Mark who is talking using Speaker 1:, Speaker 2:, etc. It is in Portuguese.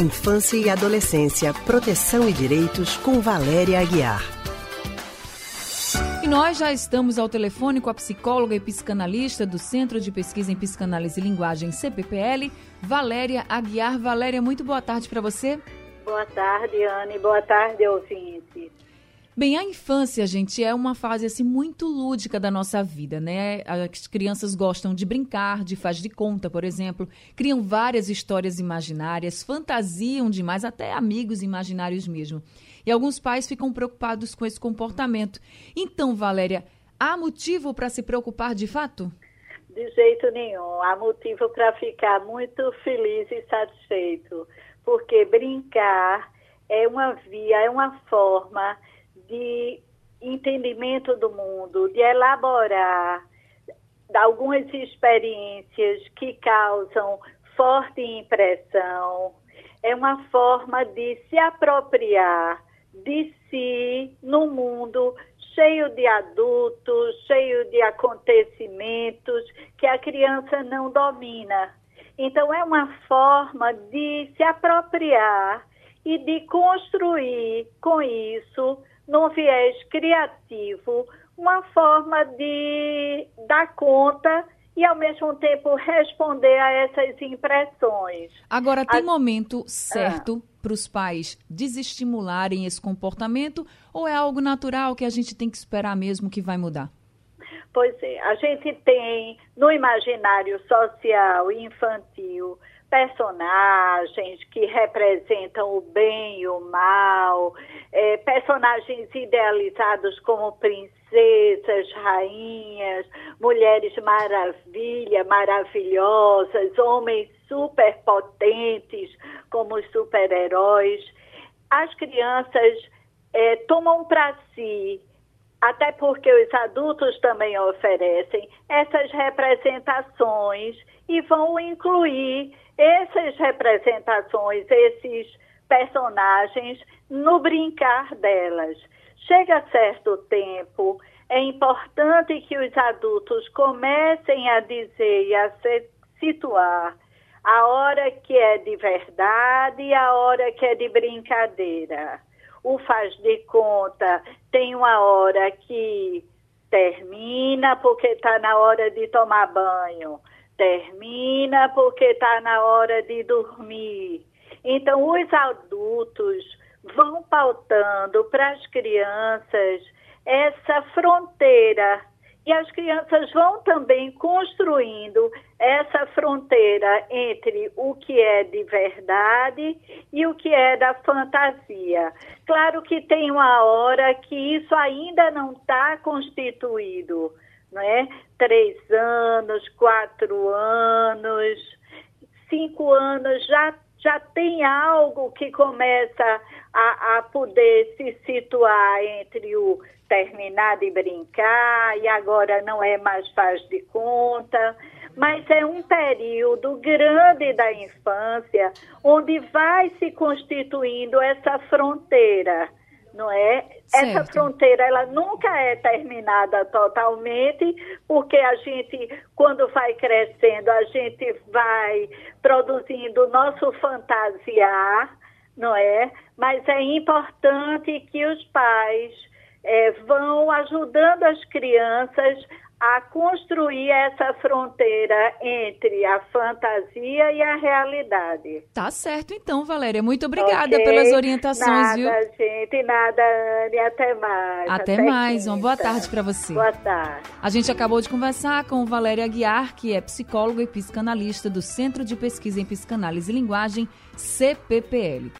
Speaker 1: Infância e Adolescência, Proteção e Direitos, com Valéria Aguiar.
Speaker 2: E nós já estamos ao telefone com a psicóloga e psicanalista do Centro de Pesquisa em Psicanálise e Linguagem, CPPL, Valéria Aguiar. Valéria, muito boa tarde para você.
Speaker 3: Boa tarde, Anne. Boa tarde, ouvintes.
Speaker 2: Bem, a infância, gente, é uma fase assim muito lúdica da nossa vida, né? As crianças gostam de brincar, de faz de conta, por exemplo, criam várias histórias imaginárias, fantasiam demais, até amigos imaginários mesmo. E alguns pais ficam preocupados com esse comportamento. Então, Valéria, há motivo para se preocupar de fato?
Speaker 3: De jeito nenhum. Há motivo para ficar muito feliz e satisfeito, porque brincar é uma via, é uma forma de entendimento do mundo, de elaborar algumas experiências que causam forte impressão. É uma forma de se apropriar de si no mundo cheio de adultos, cheio de acontecimentos que a criança não domina. Então, é uma forma de se apropriar e de construir com isso num viés criativo, uma forma de dar conta e, ao mesmo tempo, responder a essas impressões.
Speaker 2: Agora, tem a... momento certo ah. para os pais desestimularem esse comportamento ou é algo natural que a gente tem que esperar mesmo que vai mudar?
Speaker 3: Pois é, a gente tem no imaginário social e infantil personagens que representam o bem e o mal, é, personagens idealizados como princesas, rainhas, mulheres maravilha, maravilhosas, homens superpotentes como super-heróis. As crianças é, tomam para si até porque os adultos também oferecem essas representações e vão incluir essas representações, esses personagens no brincar delas. Chega certo tempo, é importante que os adultos comecem a dizer e a se situar a hora que é de verdade e a hora que é de brincadeira. O faz de conta tem uma hora que termina porque está na hora de tomar banho termina porque está na hora de dormir. Então, os adultos vão pautando para as crianças essa fronteira. E as crianças vão também construindo essa fronteira entre o que é de verdade e o que é da fantasia. Claro que tem uma hora que isso ainda não está constituído né? Três anos, quatro anos, cinco anos, já, já tem algo que começa a, a poder se situar entre o terminar de brincar e agora não é mais faz de conta, mas é um período grande da infância onde vai se constituindo essa fronteira não é? Certo. Essa fronteira ela nunca é terminada totalmente, porque a gente, quando vai crescendo, a gente vai produzindo o nosso fantasiar, não é? Mas é importante que os pais é, vão ajudando as crianças a construir essa fronteira entre a fantasia e a realidade.
Speaker 2: Tá certo, então, Valéria. Muito obrigada okay. pelas orientações,
Speaker 3: nada,
Speaker 2: viu?
Speaker 3: Nada, gente, nada, Anne. Até mais.
Speaker 2: Até, até mais. Quinta. Uma boa tarde para você.
Speaker 3: Boa tarde.
Speaker 2: A gente acabou de conversar com Valéria Aguiar, que é psicóloga e psicanalista do Centro de Pesquisa em Psicanálise e Linguagem, CPPL.